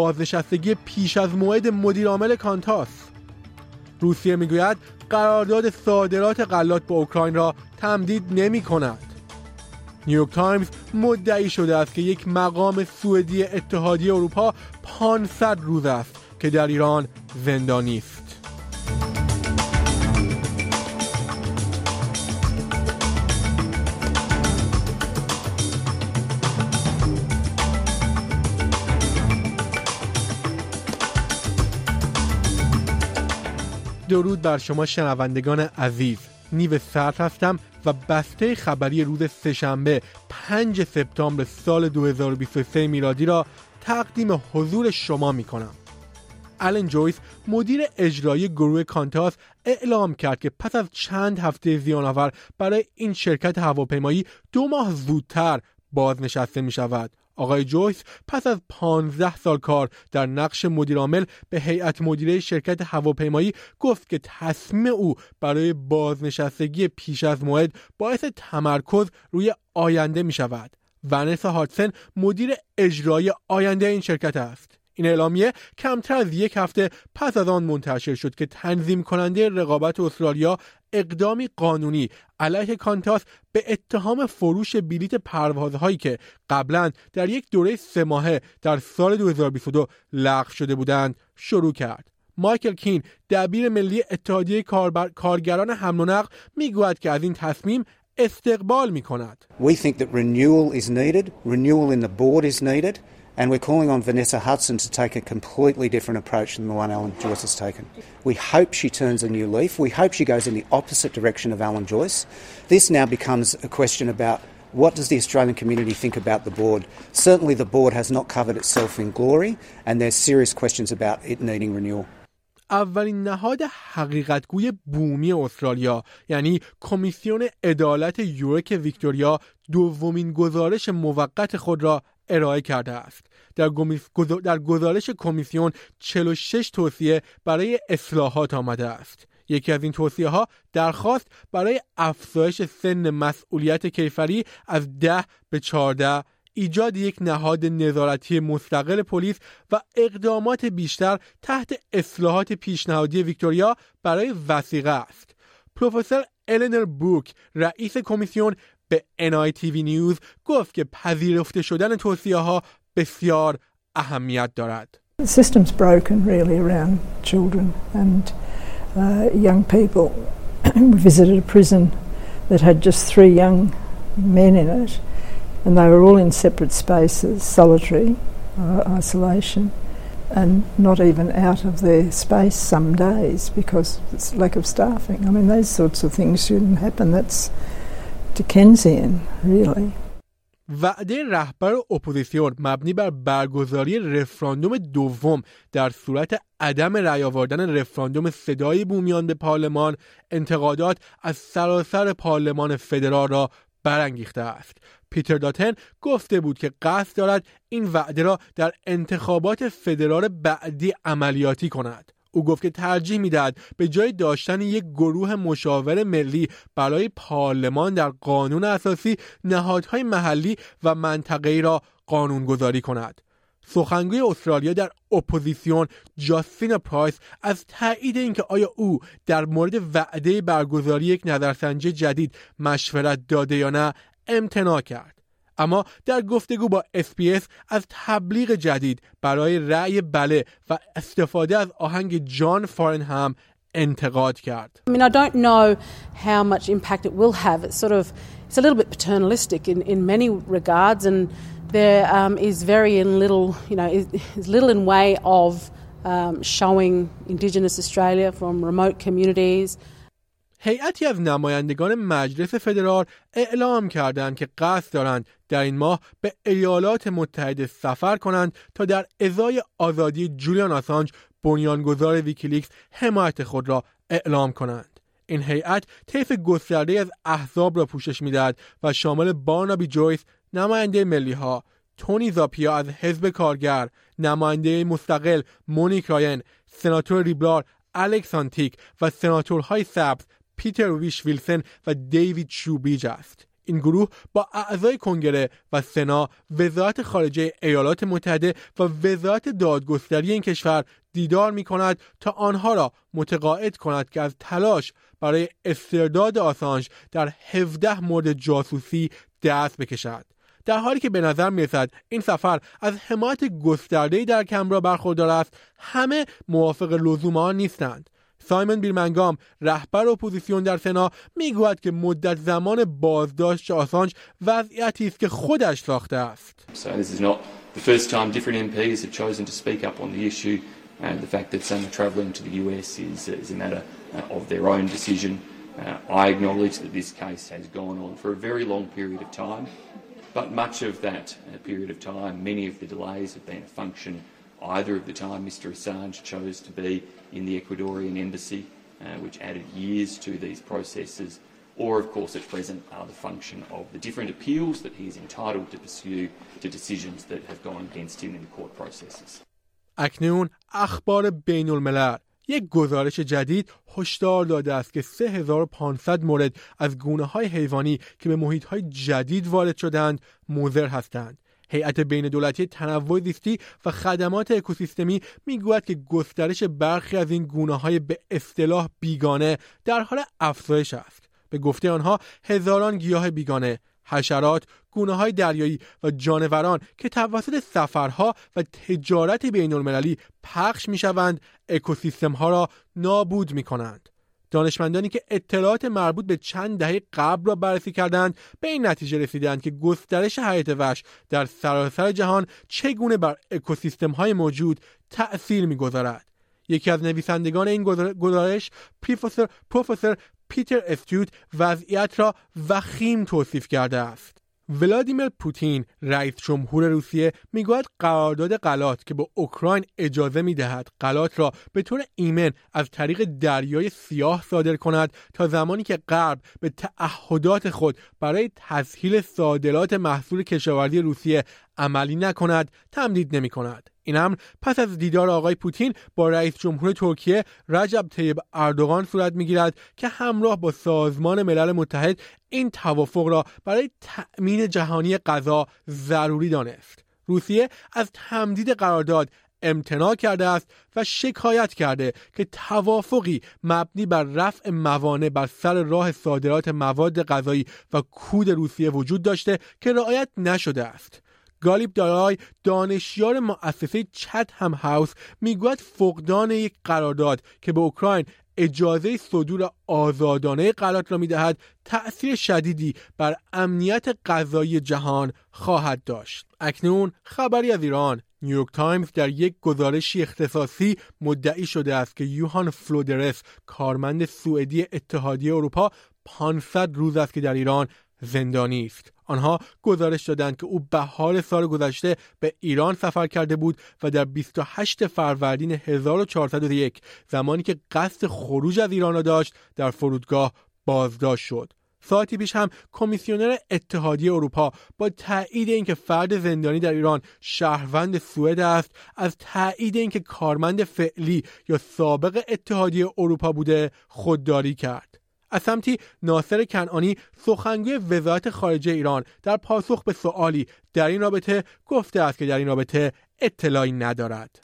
بازنشستگی پیش از موعد مدیرعامل کانتاس. روسیه می‌گوید قرارداد صادرات غلات با اوکراین را تمدید نمی کند نیویورک تایمز مدعی شده است که یک مقام سوئدی اتحادیه اروپا 500 روز است که در ایران زندانی است. درود بر شما شنوندگان عزیز نیو سرد هستم و بسته خبری روز سهشنبه 5 سپتامبر سال 2023 میلادی را تقدیم حضور شما می کنم. الن جویس مدیر اجرایی گروه کانتاس اعلام کرد که پس از چند هفته زیانآور برای این شرکت هواپیمایی دو ماه زودتر بازنشسته می شود آقای جویس پس از 15 سال کار در نقش مدیرعامل به هیئت مدیره شرکت هواپیمایی گفت که تصمیم او برای بازنشستگی پیش از موعد باعث تمرکز روی آینده می شود. ونسا هاتسن مدیر اجرایی آینده این شرکت است. این اعلامیه کمتر از یک هفته پس از آن منتشر شد که تنظیم کننده رقابت استرالیا اقدامی قانونی علیه کانتاس به اتهام فروش بلیت پروازهایی که قبلا در یک دوره سه ماهه در سال 2022 لغو شده بودند شروع کرد. مایکل کین دبیر ملی اتحادیه کارگران حمل و نقل می‌گوید که از این تصمیم استقبال می کند. We think that renewal is needed. Renewal in the board is needed. And we're calling on Vanessa Hudson to take a completely different approach than the one Alan Joyce has taken. We hope she turns a new leaf. We hope she goes in the opposite direction of Alan Joyce. This now becomes a question about what does the Australian community think about the board? Certainly, the board has not covered itself in glory, and there's serious questions about it needing renewal. اولین نهاد حقیقتگوی بومی استرالیا یعنی کمیسیون عدالت یورک ویکتوریا دومین گزارش موقت خود را ارائه کرده است در, در گزارش کمیسیون 46 توصیه برای اصلاحات آمده است یکی از این توصیه ها درخواست برای افزایش سن مسئولیت کیفری از 10 به 14 ایجاد یک نهاد نظارتی مستقل پلیس و اقدامات بیشتر تحت اصلاحات پیشنهادی ویکتوریا برای وسیقه است. پروفسور النر بوک رئیس کمیسیون به NITV نیوز گفت که پذیرفته شدن توصیه ها بسیار اهمیت دارد. The system's broken really around children and uh, young people. we visited a prison that had just three young men in it and they were all in separate spaces, solitary uh, isolation and not even out of their space some days because it's lack of staffing. I mean, those sorts of things shouldn't happen. That's Dickensian, really. وعده رهبر اپوزیسیون مبنی بر برگزاری رفراندوم دوم در صورت عدم رأی آوردن رفراندوم صدای بومیان به پارلمان انتقادات از سراسر پارلمان فدرال را برانگیخته است پیتر داتن گفته بود که قصد دارد این وعده را در انتخابات فدرال بعدی عملیاتی کند او گفت که ترجیح می‌دهد به جای داشتن یک گروه مشاور ملی برای پارلمان در قانون اساسی نهادهای محلی و منطقه‌ای را قانونگذاری کند. سخنگوی استرالیا در اپوزیسیون جاسینتا پرایس از تایید اینکه آیا او در مورد وعده برگزاری یک نظرسنجی جدید مشورت داده یا نه امتناع کرد. اما در گفتگو با اسپیس از تبلیغ جدید برای رأی بله و استفاده از آهنگ جان فارن هم انتقاد کرد. I mean, I don't know how much impact it will have. It's sort of, it's a little bit paternalistic in, in many regards and there um, is very in little, you know, is little in way of um, showing Indigenous Australia from remote communities. هیئتی از نمایندگان مجلس فدرال اعلام کردند که قصد دارند در این ماه به ایالات متحده سفر کنند تا در ازای آزادی جولیان آسانج بنیانگذار ویکیلیکس حمایت خود را اعلام کنند. این هیئت طیف گسترده از احزاب را پوشش می‌دهد و شامل بارنابی جویس نماینده ملی ها تونی زاپیا از حزب کارگر نماینده مستقل مونیک رایان سناتور لیبرال الکس و سناتورهای سبز پیتر ویش ویلسن و دیوید شوبریج است. این گروه با اعضای کنگره و سنا وزارت خارجه ایالات متحده و وزارت دادگستری این کشور دیدار می کند تا آنها را متقاعد کند که از تلاش برای استرداد آسانج در 17 مورد جاسوسی دست بکشد. در حالی که به نظر می‌رسد این سفر از حمایت گسترده‌ای در کمبرا برخوردار است همه موافق لزوم آن نیستند. سایمن بیرمنگام رهبر اپوزیسیون در سنا میگوید که مدت زمان بازداشت آسانج وضعیتی است که خودش ساخته است So this is not the first time different MPs have chosen to speak up on the issue and the fact that some are travelling to the US is, is a matter uh, of their own decision. Uh, I acknowledge that this case has gone on for a very long period of time, but much of that uh, period of time, many of the delays have been a function either of the time Mr Assange chose to be in the Ecuadorian embassy, uh, which added years to these processes, or of course at present are the function of the different appeals that he is entitled to pursue to decisions that have gone against him in the court processes. اکنون اخبار بین الملل یک گزارش جدید هشدار داده است که 3500 مورد از گونه های حیوانی که به محیط های جدید وارد شدند موزر هستند. هیئت بین دولتی تنوع زیستی و خدمات اکوسیستمی می‌گوید که گسترش برخی از این گونه های به اصطلاح بیگانه در حال افزایش است. به گفته آنها هزاران گیاه بیگانه حشرات، گونه های دریایی و جانوران که توسط سفرها و تجارت بین المللی پخش می شوند اکوسیستم ها را نابود می کنند. دانشمندانی که اطلاعات مربوط به چند دهه قبل را بررسی کردند به این نتیجه رسیدند که گسترش حیات وحش در سراسر جهان چگونه بر اکوسیستم های موجود تأثیر می‌گذارد. یکی از نویسندگان این گزارش پروفسور پروفسور پیتر استیوت وضعیت را وخیم توصیف کرده است. ولادیمیر پوتین رئیس جمهور روسیه می‌گوید قرارداد غلات که به اوکراین اجازه می‌دهد غلات را به طور ایمن از طریق دریای سیاه صادر کند تا زمانی که غرب به تعهدات خود برای تسهیل صادرات محصول کشاورزی روسیه عملی نکند تمدید نمی کند. این امر پس از دیدار آقای پوتین با رئیس جمهور ترکیه رجب طیب اردوغان صورت می‌گیرد که همراه با سازمان ملل متحد این توافق را برای تأمین جهانی غذا ضروری دانست. روسیه از تمدید قرارداد امتناع کرده است و شکایت کرده که توافقی مبنی بر رفع موانع بر سر راه صادرات مواد غذایی و کود روسیه وجود داشته که رعایت نشده است. گالیب دارای دانشیار مؤسسه چتم هاوس می‌گوید فقدان یک قرارداد که به اوکراین اجازه صدور آزادانه غلات را می‌دهد تأثیر شدیدی بر امنیت غذایی جهان خواهد داشت. اکنون خبری از ایران نیویورک تایمز در یک گزارشی اختصاصی مدعی شده است که یوهان فلودرس کارمند سوئدی اتحادیه اروپا 500 روز است که در ایران زندانی است. آنها گزارش دادند که او بهار سال گذشته به ایران سفر کرده بود و در 28 فروردین 1401 زمانی که قصد خروج از ایران را داشت در فرودگاه بازداشت شد. ساعتی پیش هم کمیسیونر اتحادیه اروپا با تایید اینکه فرد زندانی در ایران شهروند سوئد است از تایید اینکه کارمند فعلی یا سابق اتحادیه اروپا بوده خودداری کرد. از سمتی ناصر کنعانی سخنگوی وزارت خارجه ایران در پاسخ به سوالی در این رابطه گفته است که در این رابطه اطلاعی ندارد.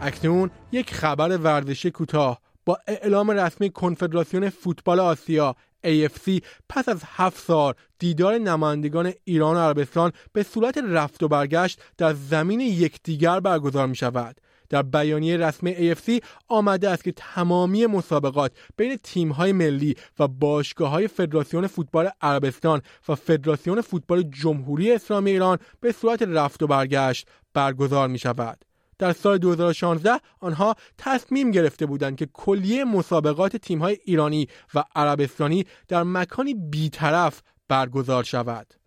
اکنون یک خبر ورزشی کوتاه با اعلام رسمی کنفدراسیون فوتبال آسیا AFC پس از هفت سال دیدار نمایندگان ایران و عربستان به صورت رفت و برگشت در زمین یکدیگر برگزار می شود. در بیانیه رسمی AFC آمده است که تمامی مسابقات بین تیم‌های ملی و باشگاه‌های فدراسیون فوتبال عربستان و فدراسیون فوتبال جمهوری اسلامی ایران به صورت رفت و برگشت برگزار می شود. در سال 2016 آنها تصمیم گرفته بودند که کلیه مسابقات تیم‌های ایرانی و عربستانی در مکانی بیطرف برگزار شود.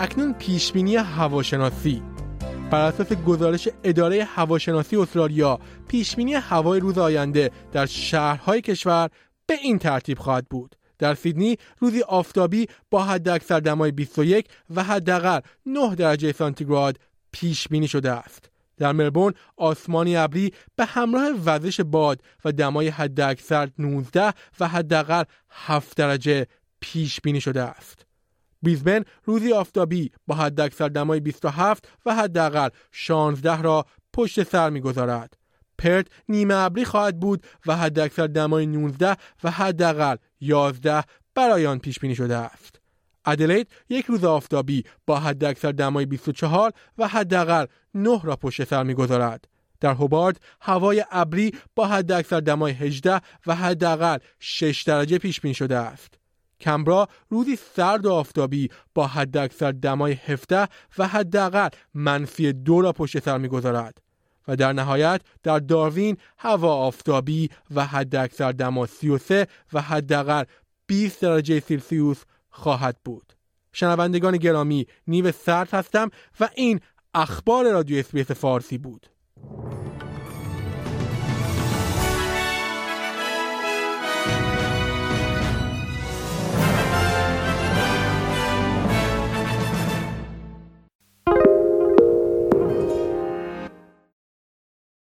اکنون پیشبینی هواشناسی. بر اساس گزارش اداره هواشناسی استرالیا پیشبینی هوای روز آینده در شهرهای کشور به این ترتیب خواهد بود. در سیدنی روزی آفتابی با حداکثر دمای 21 و حداقل 9 درجه سانتیگراد پیش بینی شده است. در ملبورن آسمانی ابری به همراه وزش باد و دمای حداکثر 19 و حداقل 7 درجه پیش بینی شده است. بیزبن روزی آفتابی با حداکثر دمای 27 و حداقل 16 را پشت سر می‌گذارد. پرت نیمه ابری خواهد بود و حداکثر دمای 19 و حداقل 11 برای آن پیش بینی شده است. ادلید یک روز آفتابی با حداکثر دمای 24 و حداقل 9 را پشت سر می‌گذارد. در هوبارد هوای ابری با حداکثر دمای 18 و حداقل 6 درجه پیش بینی شده است. کمبرا روزی سرد و آفتابی با حداکثر دمای 17 و حداقل منفی دو را پشت سر می‌گذارد و در نهایت در داروین هوا آفتابی و حداکثر دما 33 و حداقل 20 درجه سلسیوس خواهد بود. شنوندگان گرامی نیو سرد هستم و این اخبار رادیو اس‌بی‌اس فارسی بود.